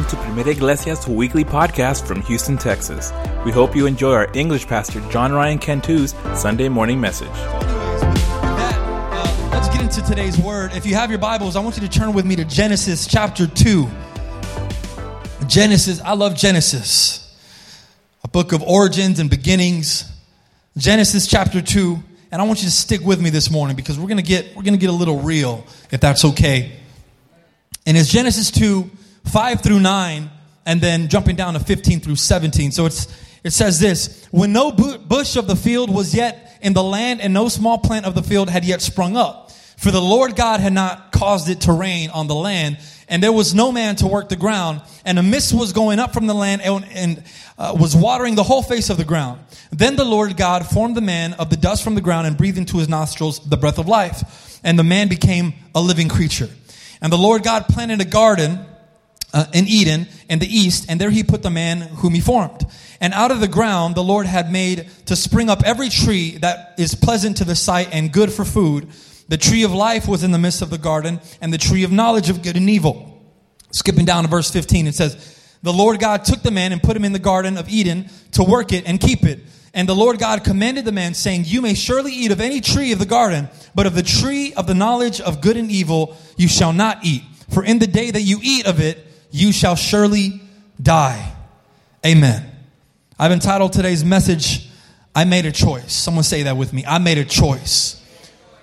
welcome to Primera Iglesia's weekly podcast from Houston, Texas. We hope you enjoy our English pastor John Ryan Cantu's Sunday morning message. Let's get into today's word. If you have your Bibles, I want you to turn with me to Genesis chapter 2. Genesis, I love Genesis, a book of origins and beginnings. Genesis chapter 2. And I want you to stick with me this morning because we're going to get we're going to get a little real if that's okay. And it's Genesis 2, 5 through 9, and then jumping down to 15 through 17. So it's, it says this When no bush of the field was yet in the land, and no small plant of the field had yet sprung up, for the Lord God had not caused it to rain on the land, and there was no man to work the ground, and a mist was going up from the land and, and uh, was watering the whole face of the ground. Then the Lord God formed the man of the dust from the ground and breathed into his nostrils the breath of life, and the man became a living creature. And the Lord God planted a garden uh, in Eden in the east, and there he put the man whom he formed. And out of the ground the Lord had made to spring up every tree that is pleasant to the sight and good for food. The tree of life was in the midst of the garden, and the tree of knowledge of good and evil. Skipping down to verse 15, it says, The Lord God took the man and put him in the garden of Eden to work it and keep it. And the Lord God commanded the man, saying, You may surely eat of any tree of the garden, but of the tree of the knowledge of good and evil you shall not eat. For in the day that you eat of it, you shall surely die. Amen. I've entitled today's message, I Made a Choice. Someone say that with me. I made a choice.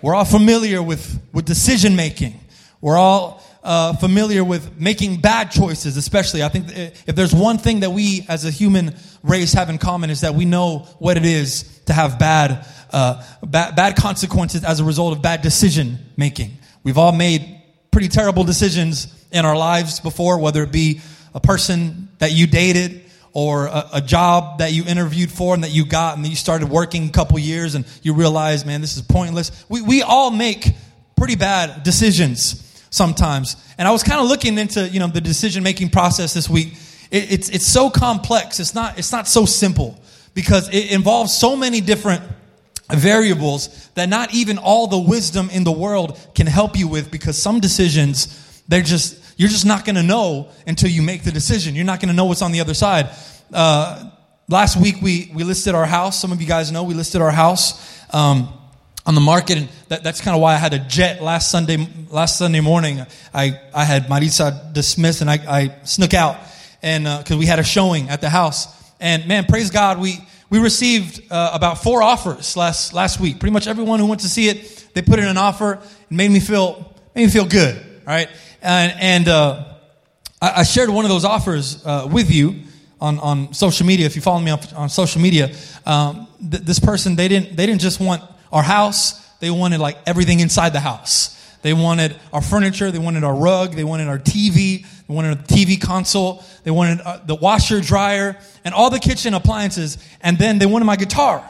We're all familiar with, with decision making. We're all uh, familiar with making bad choices, especially. I think if there's one thing that we as a human race have in common is that we know what it is to have bad, uh, bad, bad consequences as a result of bad decision making. We've all made pretty terrible decisions in our lives before, whether it be a person that you dated or a, a, job that you interviewed for and that you got and then you started working a couple years and you realize, man, this is pointless. We, we all make pretty bad decisions sometimes. And I was kind of looking into, you know, the decision making process this week. It, it's, it's so complex. It's not, it's not so simple because it involves so many different variables that not even all the wisdom in the world can help you with because some decisions, they're just, you're just not going to know until you make the decision. You're not going to know what's on the other side. Uh, last week we, we listed our house. Some of you guys know we listed our house. Um, on the market, and that, that's kind of why I had a jet last Sunday. Last Sunday morning, I, I had Marisa dismissed, and I, I snuck out, and because uh, we had a showing at the house, and man, praise God, we we received uh, about four offers last last week. Pretty much everyone who went to see it, they put in an offer. It made me feel made me feel good, right? And, and uh, I, I, shared one of those offers uh, with you on, on social media. If you follow me on, on social media, um, th- this person they didn't they didn't just want our house, they wanted like everything inside the house. They wanted our furniture, they wanted our rug, they wanted our TV, they wanted a TV console, they wanted uh, the washer, dryer, and all the kitchen appliances, and then they wanted my guitar.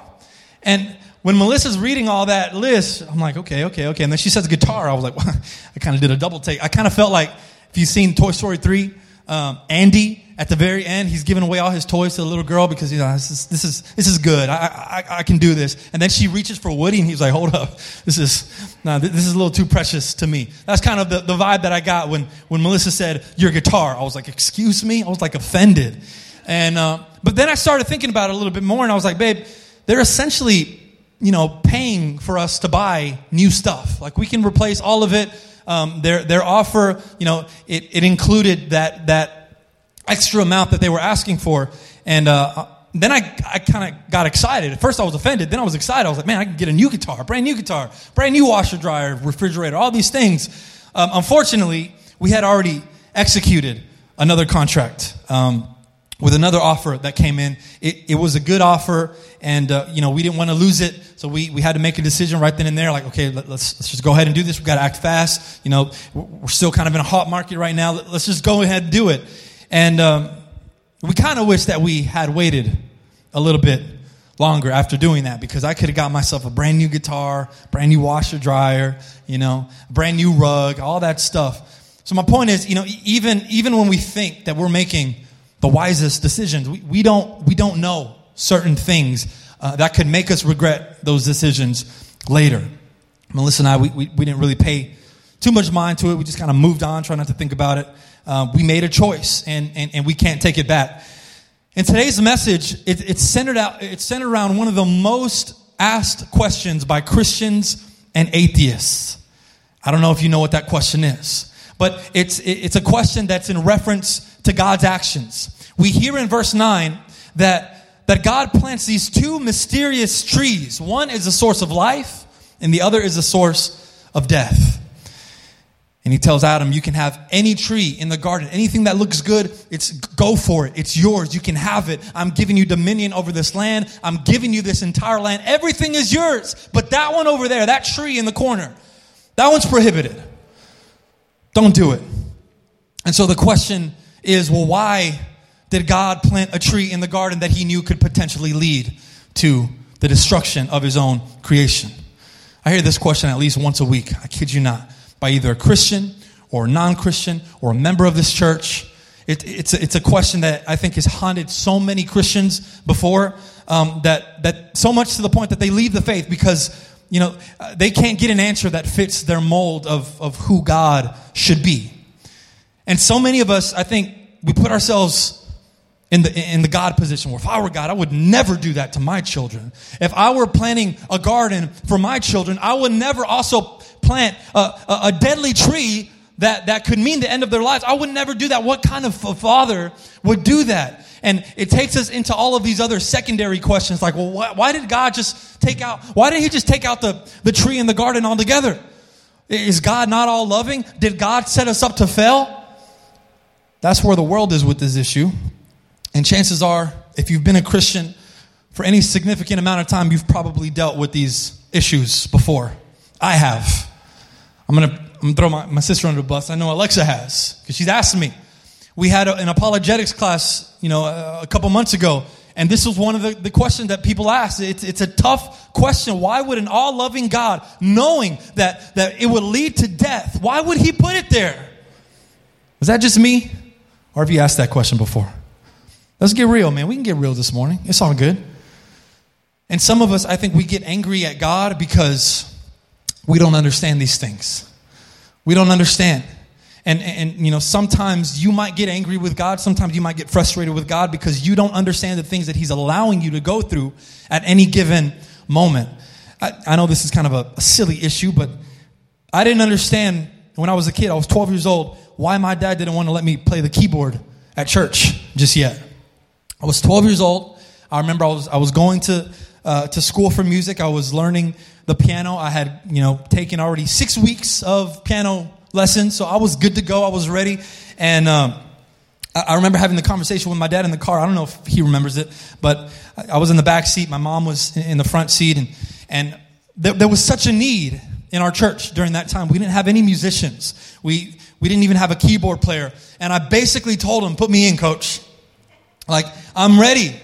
And when Melissa's reading all that list, I'm like, okay, okay, okay. And then she says guitar. I was like, well, I kind of did a double take. I kind of felt like, if you've seen Toy Story 3, um, Andy at the very end, he's giving away all his toys to the little girl because you know this is this is, this is good. I, I, I can do this. And then she reaches for Woody, and he's like, "Hold up, this is no, this is a little too precious to me." That's kind of the, the vibe that I got when when Melissa said your guitar. I was like, "Excuse me," I was like offended. And uh, but then I started thinking about it a little bit more, and I was like, "Babe, they're essentially." You know, paying for us to buy new stuff. Like we can replace all of it. Um, their their offer, you know, it, it included that that extra amount that they were asking for. And uh, then I, I kind of got excited. At first I was offended. Then I was excited. I was like, man, I can get a new guitar, brand new guitar, brand new washer, dryer, refrigerator, all these things. Um, unfortunately, we had already executed another contract um, with another offer that came in. It, it was a good offer, and uh, you know we didn't want to lose it, so we, we had to make a decision right then and there. Like, okay, let, us let's just go ahead and do this. We got to act fast. You know, we're still kind of in a hot market right now. Let's just go ahead and do it. And um, we kind of wish that we had waited a little bit longer after doing that because I could have got myself a brand new guitar, brand new washer dryer, you know, brand new rug, all that stuff. So my point is, you know, even even when we think that we're making the wisest decisions, we, we don't we don't know certain things uh, that could make us regret those decisions later. Melissa and I, we, we, we didn't really pay too much mind to it. We just kind of moved on, trying not to think about it. uh, we made a choice and, and, and we can't take it back. In today's message, it, it's, centered out, it's centered around one of the most asked questions by Christians and atheists. I don't know if you know what that question is, but it's, it's a question that's in reference to God's actions. We hear in verse 9 that, that God plants these two mysterious trees. One is a source of life, and the other is a source of death. And he tells Adam, You can have any tree in the garden, anything that looks good, it's go for it. It's yours. You can have it. I'm giving you dominion over this land. I'm giving you this entire land. Everything is yours. But that one over there, that tree in the corner, that one's prohibited. Don't do it. And so the question is well, why did God plant a tree in the garden that he knew could potentially lead to the destruction of his own creation? I hear this question at least once a week. I kid you not by either a Christian or a non Christian or a member of this church. It, it's, a, it's a question that I think has haunted so many Christians before um, that, that so much to the point that they leave the faith because you know they can't get an answer that fits their mold of, of who God should be. And so many of us, I think, we put ourselves in the, in the God position where if I were God, I would never do that to my children. If I were planting a garden for my children, I would never also plant a, a, a deadly tree that, that could mean the end of their lives. I would never do that. What kind of a father would do that? And it takes us into all of these other secondary questions like, well, why, why, did God just take out, why did he just take out the, the tree in the garden altogether? Is God not all loving? Did God set us up to fail? That's where the world is with this issue. And chances are, if you've been a Christian for any significant amount of time, you've probably dealt with these issues before. I have. I'm going to I'm gonna throw my, my sister under the bus. I know Alexa has because she's asked me. We had a, an apologetics class, you know, a, a, couple months ago, and this was one of the, the questions that people ask. It's, it's a tough question. Why would an all loving God, knowing that, that it would lead to death, why would He put it there? Was that just me? Or have you asked that question before? Let's get real, man. We can get real this morning. It's all good. And some of us, I think we get angry at God because we don't understand these things. We don't understand. And, and, you know, sometimes you might get angry with God. Sometimes you might get frustrated with God because you don't understand the things that He's allowing you to go through at any given moment. I, I know this is kind of a, a silly issue, but I didn't understand when I was a kid, I was 12 years old, why my dad didn't want to let me play the keyboard at church just yet. I was 12 years old. I remember I was, I was going to, uh, to school for music. I was learning the piano. I had, you know, taken already six weeks of piano lessons, so I was good to go. I was ready. And um, I, remember having the conversation with my dad in the car. I don't know if he remembers it, but I, was in the back seat. My mom was in, in the front seat. And, and there was such a need in our church during that time. We didn't have any musicians. We, we didn't even have a keyboard player. And I basically told him, put me in, coach. Like, I'm ready.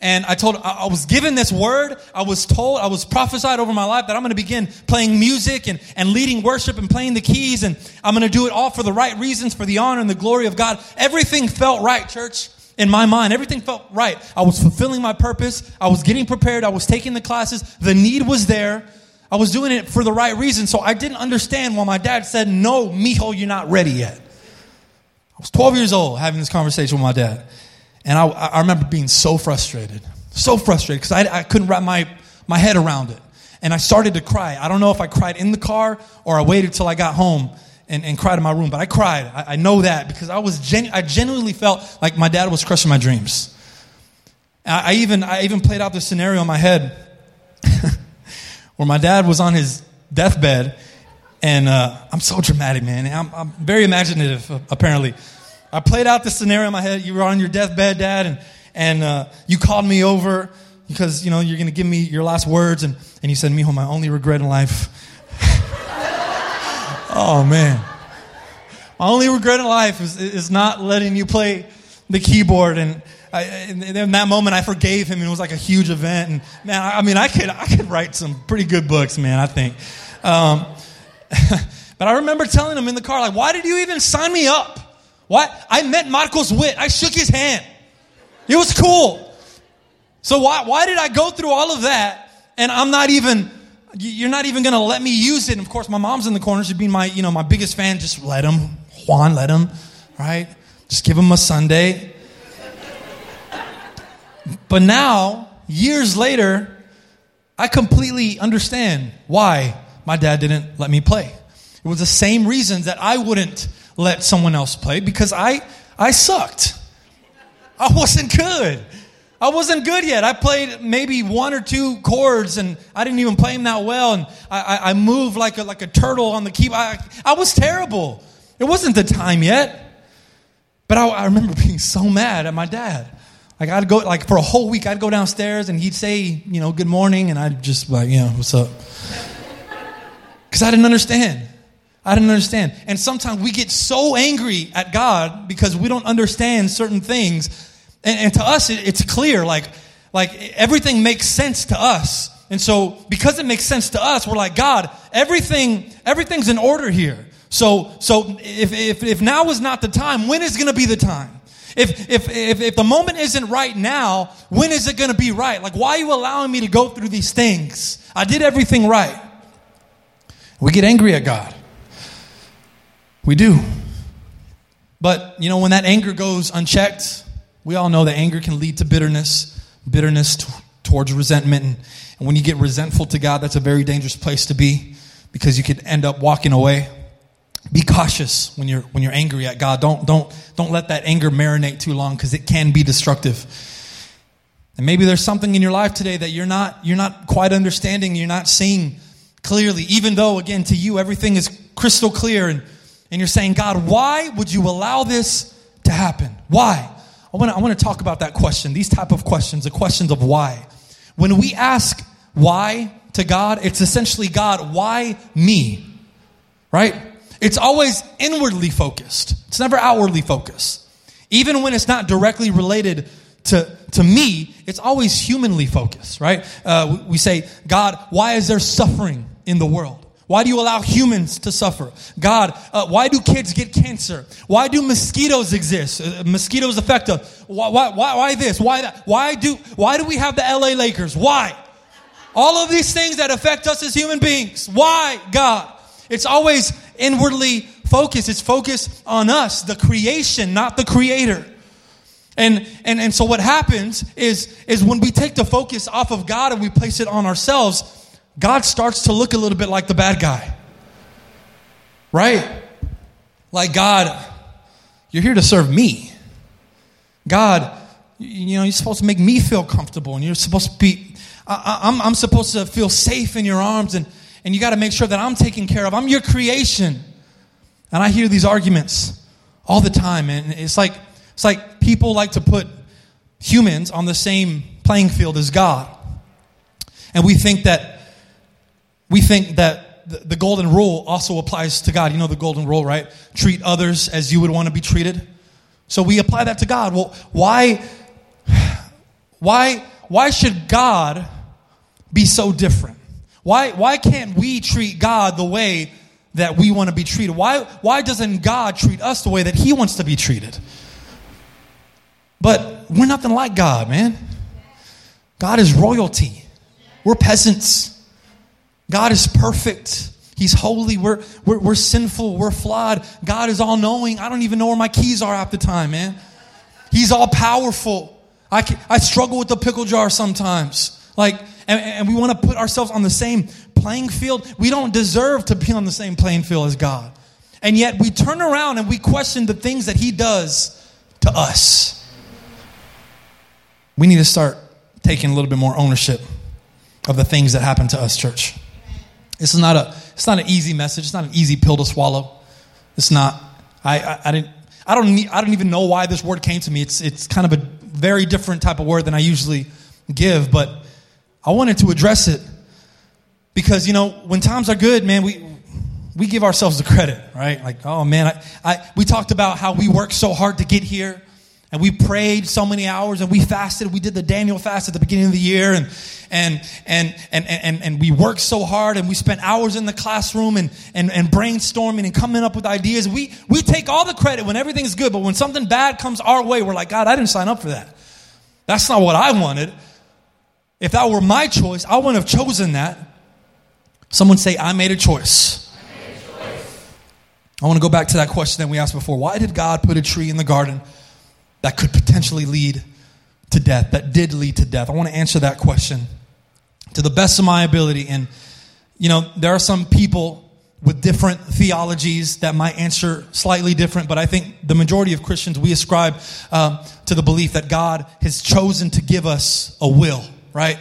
And I told, I was given this word. I was told, I was prophesied over my life that I'm going to begin playing music and, and leading worship and playing the keys. And I'm going to do it all for the right reasons, for the honor and the glory of God. Everything felt right, church, in my mind. Everything felt right. I was fulfilling my purpose. I was getting prepared. I was taking the classes. The need was there. I was doing it for the right reason. So I didn't understand why my dad said, no, mijo, you're not ready yet. I was 12 years old having this conversation with my dad. And I, I remember being so frustrated, so frustrated because I, I couldn't wrap my, my head around it. And I started to cry. I don't know if I cried in the car or I waited till I got home and, and cried in my room, but I cried. I, I know that because I was genu- I genuinely felt like my dad was crushing my dreams. I, I even I even played out this scenario in my head where my dad was on his deathbed, and uh, I'm so dramatic, man. I'm, I'm very imaginative, apparently. I played out the scenario in my head. You were on your deathbed, Dad, and, and uh, you called me over because, you know, you're going to give me your last words. And, and you said, Mijo, my only regret in life. oh, man. My only regret in life is, is not letting you play the keyboard. And, I, in that moment, I forgave him, and it was like a huge event. And man, I, mean, I could I could write some pretty good books, man. I think. Um, but I remember telling him in the car, like, why did you even sign me up? Why? I met Marcos Witt. I shook his hand. It was cool. So why, why did I go through all of that and I'm not even, you're not even going to let me use it. And of course, my mom's in the corner. She's being my, you know, my biggest fan. Just let him. Juan, let him. right? Just give him a Sunday. But now, years later, I completely understand why my dad didn't let me play. It was the same reasons that I wouldn't let someone else play because I, I sucked. I wasn't good. I wasn't good yet. I played maybe one or two chords and I didn't even play them that well. And I, I, I moved like a, like a turtle on the keyboard. I, I was terrible. It wasn't the time yet. But I, I remember being so mad at my dad. Like I'd go, like for a whole week, I'd go downstairs and he'd say, you know, good morning. And I'd just like, you know, what's up? Because I didn't understand. I didn't understand. And sometimes we get so angry at God because we don't understand certain things and, and to us, it, it's clear, like, like everything makes sense to us. And so, because it makes sense to us, we're like, God, everything, everything's in order here. So, so if, if, if now is not the time, when is going to be the time? If, if, if, if the moment isn't right now, when is it going to be right? Like, why are you allowing me to go through these things? I did everything right. We get angry at God. We do. But, you know, when that anger goes unchecked, we all know that anger can lead to bitterness, bitterness t- towards resentment. And, and when you get resentful to God, that's a very dangerous place to be because you could end up walking away. Be cautious when you're when you're angry at God. Don't don't don't let that anger marinate too long because it can be destructive. And maybe there's something in your life today that you're not you're not quite understanding, you're not seeing clearly, even though again to you everything is crystal clear and, and you're saying, God, why would you allow this to happen? Why? I want to I want to talk about that question, these type of questions, the questions of why. When we ask why to God, it's essentially God, why me? Right? It's always inwardly focused. It's never outwardly focused. Even when it's not directly related to, to me, it's always humanly focused, right? Uh, we say, God, why is there suffering in the world? Why do you allow humans to suffer? God, uh, why do kids get cancer? Why do mosquitoes exist? Uh, mosquitoes affect us. Why, why, why, this? Why that? Why do, why do we have the LA Lakers? Why? All of these things that affect us as human beings. Why, God? It's always inwardly focused. It's focused on us, the creation, not the creator. And, and, and so what happens is, is when we take the focus off of God and we place it on ourselves, God starts to look a little bit like the bad guy. Right? Like, God, you're here to serve me. God, you know, you're supposed to make me feel comfortable and you're supposed to be, I, I'm, I'm supposed to feel safe in your arms and, and you got to make sure that I'm taken care of. I'm your creation. And I hear these arguments all the time. And it's like, it's like people like to put humans on the same playing field as God. And we think that we think that the, golden rule also applies to God. You know the golden rule, right? Treat others as you would want to be treated. So we apply that to God. Well, why, why, why should God be so different? Why, why can't we treat God the way that we want to be treated? Why, why doesn't God treat us the way that He wants to be treated? But we're nothing like God, man. God is royalty. We're peasants. God is perfect. He's holy. We're, we're, we're sinful. We're flawed. God is all knowing. I don't even know where my keys are half the time, man. He's all powerful. I, can, I struggle with the pickle jar sometimes. Like, and, and we want to put ourselves on the same playing field. We don't deserve to be on the same playing field as God. And yet we turn around and we question the things that He does to us. We need to start taking a little bit more ownership of the things that happen to us, church. This is not a, it's not an easy message. It's not an easy pill to swallow. It's not. I, I, I didn't, I don't, need, I don't even know why this word came to me. It's, it's kind of a very different type of word than I usually give, but I wanted to address it because, you know, when times are good, man, we, we give ourselves the credit, right? Like, oh man, I, I, we talked about how we worked so hard to get here. And we prayed so many hours and we fasted. We did the Daniel fast at the beginning of the year and, and, and, and, and, and we worked so hard and we spent hours in the classroom and, and, and brainstorming and coming up with ideas. We, we take all the credit when everything's good, but when something bad comes our way, we're like, God, I didn't sign up for that. That's not what I wanted. If that were my choice, I wouldn't have chosen that. Someone say, I made a choice. I want to go back to that question that we asked before. Why did God put a tree in the garden that could potentially lead to death, that did lead to death? I want to answer that question to the best of my ability. And, you know, there are some people with different theologies that might answer slightly different, but I think the majority of Christians, we ascribe um, to the belief that God has chosen to give us a will, right?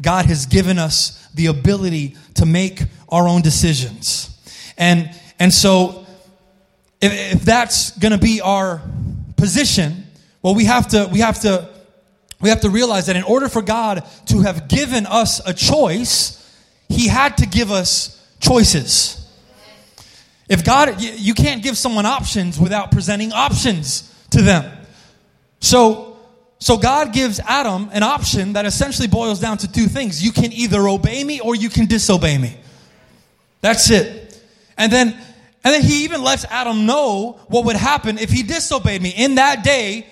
God has given us the ability to make our own decisions. And, and so, if, if that's going to be our position, well, we have to, we have to, we have to realize that in order for God to have given us a choice, He had to give us choices. If God, you can't give someone options without presenting options to them. So, so God gives Adam an option that essentially boils down to two things. You can either obey me or you can disobey me. That's it. And then, and then he even lets Adam know what would happen if he disobeyed me. In that day,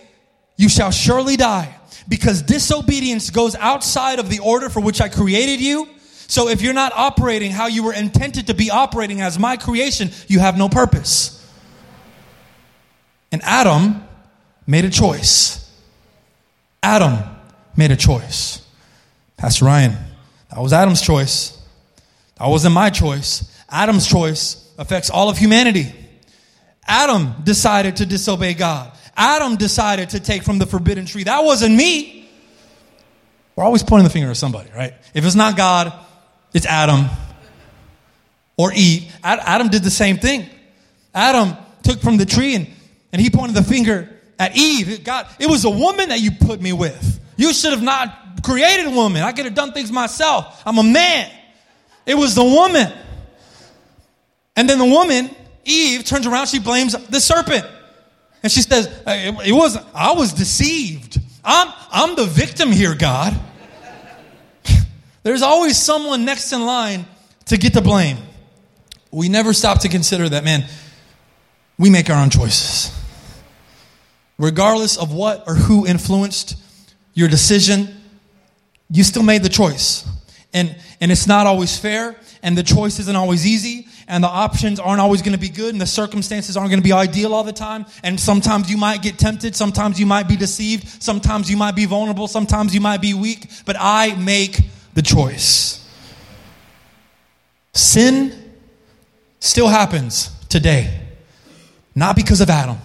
you shall surely die because disobedience goes outside of the order for which I created you so if you're not operating how you were intended to be operating as my creation, you have no purpose. And Adam made a choice. Adam made a choice. Pastor Ryan, that was Adam's choice. That wasn't my choice. Adam's choice affects all of humanity. Adam decided to disobey God. Adam decided to take from the forbidden tree. That wasn't me. We're always pointing the finger at somebody, right? If it's not God, it's Adam or Eve. Adam did the same thing. Adam took from the tree and, and he pointed the finger at Eve. God, it was a woman that you put me with. You should have not created a woman. I could have done things myself. I'm a man. It was the woman. And then the woman, Eve, turns around, she blames the serpent. And she says, uh, It wasn't, I was deceived. I'm, I'm the victim here, God. There's always someone next in line to get the blame. We never stop to consider that, man, we make our own choices. Regardless of what or who influenced your decision, you still made the choice. And, and it's not always fair, and the choice isn't always easy, and the options aren't always going to be good, and the circumstances aren't going to be ideal all the time. And sometimes you might get tempted, sometimes you might be deceived, sometimes you might be vulnerable, sometimes you might be weak, but I make the choice. Sin still happens today, not because of Adam,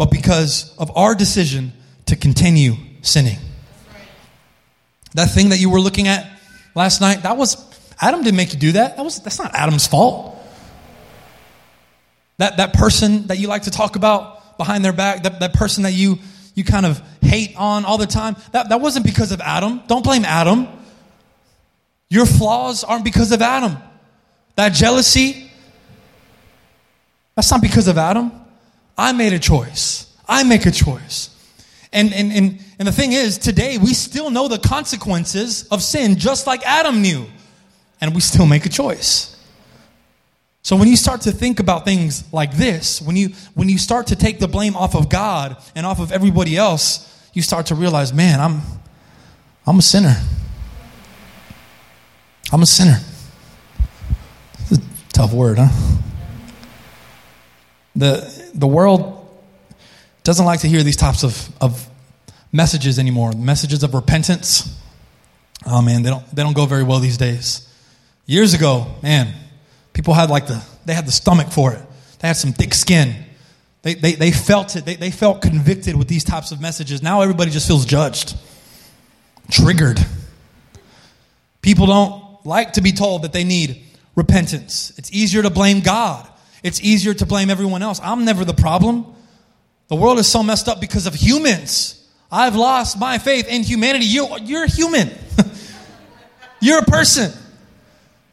but because of our decision to continue sinning. That thing that you were looking at last night, that was Adam didn't make you do that. That was that's not Adam's fault. That that person that you like to talk about behind their back, that, that person that you you kind of hate on all the time, that, that wasn't because of Adam. Don't blame Adam. Your flaws aren't because of Adam. That jealousy, that's not because of Adam. I made a choice. I make a choice. And, and, and, and the thing is, today we still know the consequences of sin just like Adam knew. And we still make a choice. So when you start to think about things like this, when you, when you start to take the blame off of God and off of everybody else, you start to realize, man, I'm, I'm a sinner. I'm a sinner. A tough word, huh? The, the world doesn't like to hear these types of, of messages anymore. Messages of repentance. Oh man, they don't, they don't go very well these days. Years ago, man, people had like the, they had the stomach for it. They had some thick skin. They, they, they felt it. They, they felt convicted with these types of messages. Now everybody just feels judged, triggered. People don't like to be told that they need repentance. It's easier to blame God. It's easier to blame everyone else. I'm never the problem. The world is so messed up because of humans. I've lost my faith in humanity. You, you're human. you're a person.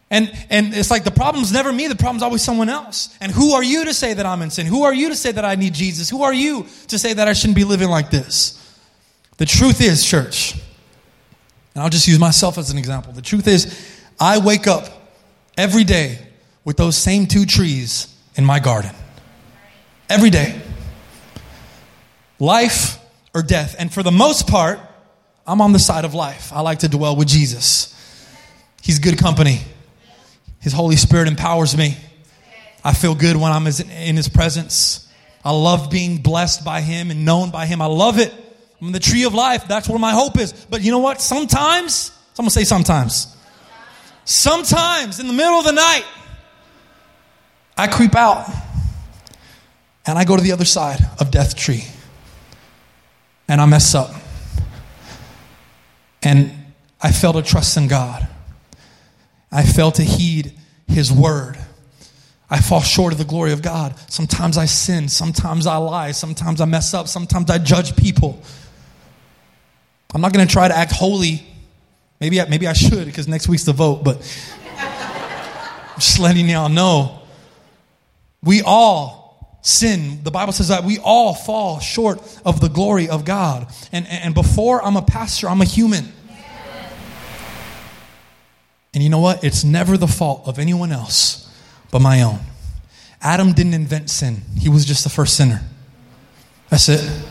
And, and it's like the problem's never me, the problem's always someone else. And who are you to say that I'm in sin? Who are you to say that I need Jesus? Who are you to say that I shouldn't be living like this? The truth is, church, and I'll just use myself as an example. The truth is, I wake up every day with those same two trees in my garden. Every day. Life or death. And for the most part, I'm on the side of life. I like to dwell with Jesus. He's good company. His Holy Spirit empowers me. I feel good when I'm in his presence. I love being blessed by him and known by him. I love it. I'm in the tree of life. That's where my hope is. But you know what? Sometimes, someone say sometimes. Sometimes in the middle of the night, I creep out and I go to the other side of death tree and I mess up. And I fail to trust in God. I fail to heed His word. I fall short of the glory of God. Sometimes I sin. Sometimes I lie. Sometimes I mess up. Sometimes I judge people. I'm not going to try to act holy. Maybe I, maybe I should because next week's the vote, but I'm just letting y'all know. We all sin. The Bible says that we all fall short of the glory of God. And, and before I'm a pastor, I'm a human. And you know what? It's never the fault of anyone else but my own. Adam didn't invent sin, he was just the first sinner. That's it.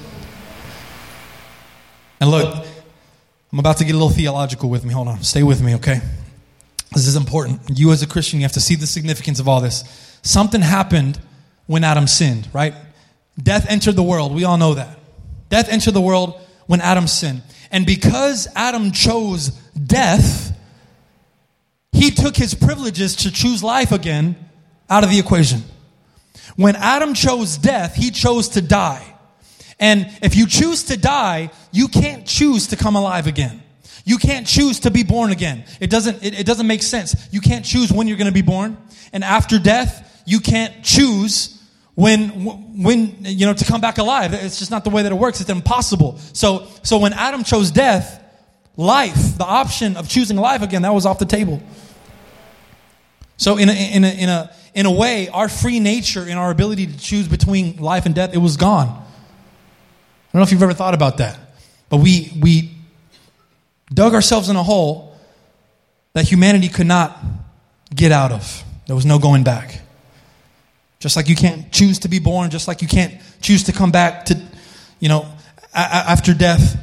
And look, I'm about to get a little theological with me. Hold on. Stay with me, okay? This is important. You, as a Christian, you have to see the significance of all this. Something happened when Adam sinned, right? Death entered the world. We all know that. Death entered the world when Adam sinned. And because Adam chose death, he took his privileges to choose life again out of the equation. When Adam chose death, he chose to die. And if you choose to die, you can't choose to come alive again. You can't choose to be born again. It doesn't, it, it doesn't make sense. You can't choose when you're going to be born. And after death, you can't choose when, when, you know, to come back alive. It's just not the way that it works. It's impossible. So, so when Adam chose death, life, the option of choosing life again, that was off the table. So in a, in a, in a, in a way, our free nature and our ability to choose between life and death, it was gone. I don't know if you've ever thought about that, but we, we dug ourselves in a hole that humanity could not get out of. There was no going back. Just like you can't choose to be born, just like you can't choose to come back to, you know, a- after death.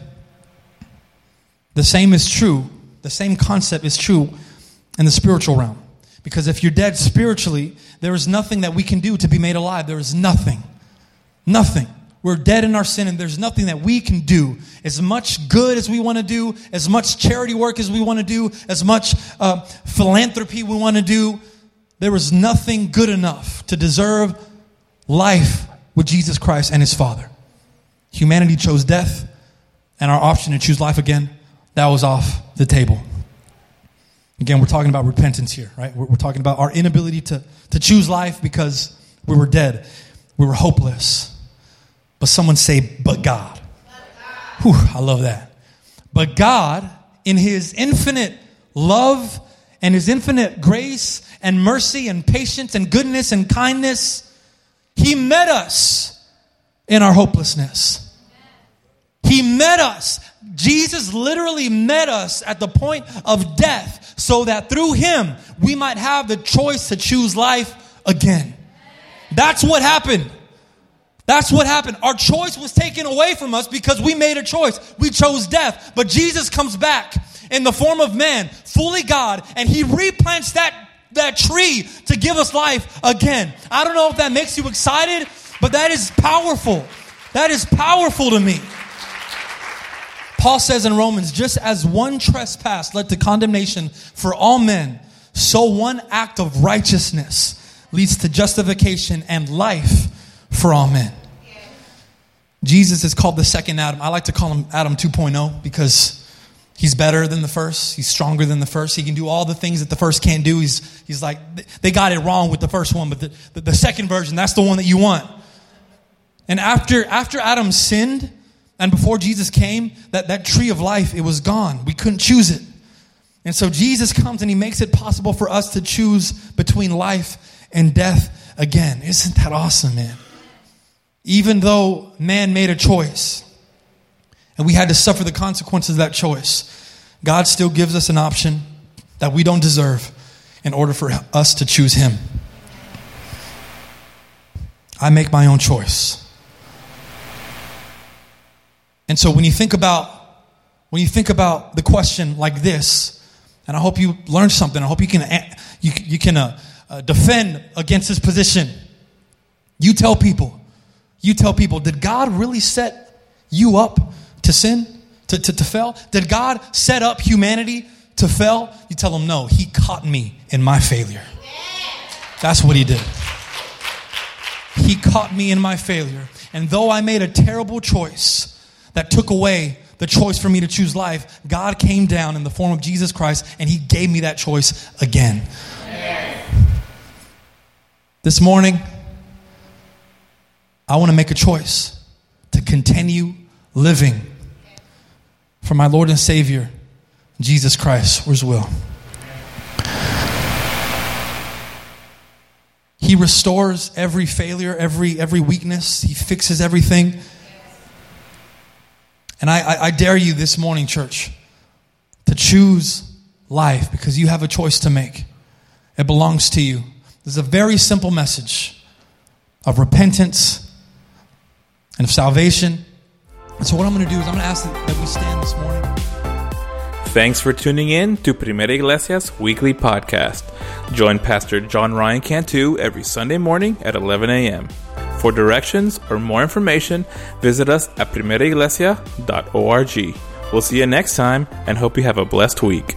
The same is true. The same concept is true in the spiritual realm. Because if you're dead spiritually, there is nothing that we can do to be made alive. There is nothing. Nothing. We're dead in our sin, and there's nothing that we can do. As much good as we want to do, as much charity work as we want to do, as much uh, philanthropy we want to do, there is nothing good enough to deserve life with Jesus Christ and his Father. Humanity chose death, and our option to choose life again, that was off the table. Again, we're talking about repentance here, right? We're, talking about our inability to, to choose life because we were dead. We were hopeless. But someone say, but God. Whew, I love that. But God, in His infinite love and His infinite grace and mercy and patience and goodness and kindness, He met us in our hopelessness. He met us. Jesus literally met us at the point of death so that through him we might have the choice to choose life again. That's what happened. That's what happened. Our choice was taken away from us because we made a choice. We chose death. But Jesus comes back in the form of man, fully God, and he replants that, that tree to give us life again. I don't know if that makes you excited, but that is powerful. That is powerful to me. Paul says in Romans, just as one trespass led to condemnation for all men, so one act of righteousness leads to justification and life for all men. Jesus is called the second Adam. I like to call him Adam 2.0 because he's better than the first. He's stronger than the first. He can do all the things that the first can't do. He's, he's like, they got it wrong with the first one, but the, the, the second version, that's the one that you want. And after, after Adam sinned, and before Jesus came, that, that tree of life, it was gone. We couldn't choose it. And so Jesus comes and he makes it possible for us to choose between life and death again. Isn't that awesome, man? Even though man made a choice and we had to suffer the consequences of that choice, God still gives us an option that we don't deserve in order for us to choose him. I make my own choice. And so when you think about when you think about the question like this, and I hope you learned something. I hope you can you, you can uh, uh, defend against this position. You tell people, you tell people, did God really set you up to sin, to, to, to fail? Did God set up humanity to fail? You tell them, no, he caught me in my failure. That's what he did. He caught me in my failure. And though I made a terrible choice that took away the choice for me to choose life, God came down in the form of Jesus Christ and He gave me that choice again. This morning, I want to make a choice to continue living for my Lord and Savior, Jesus Christ. Where's Will? He restores every failure, every, every weakness. He fixes everything. And I, I, I dare you this morning, church, to choose life because you have a choice to make. It belongs to you. There's a very simple message of repentance and of salvation. So, what I'm going to do is I'm going to ask that, that we stand this morning. Thanks for tuning in to Primera Iglesia's weekly podcast. Join Pastor John Ryan Cantu every Sunday morning at 11 a.m. For directions or more information, visit us at primeraiglesia.org. We'll see you next time and hope you have a blessed week.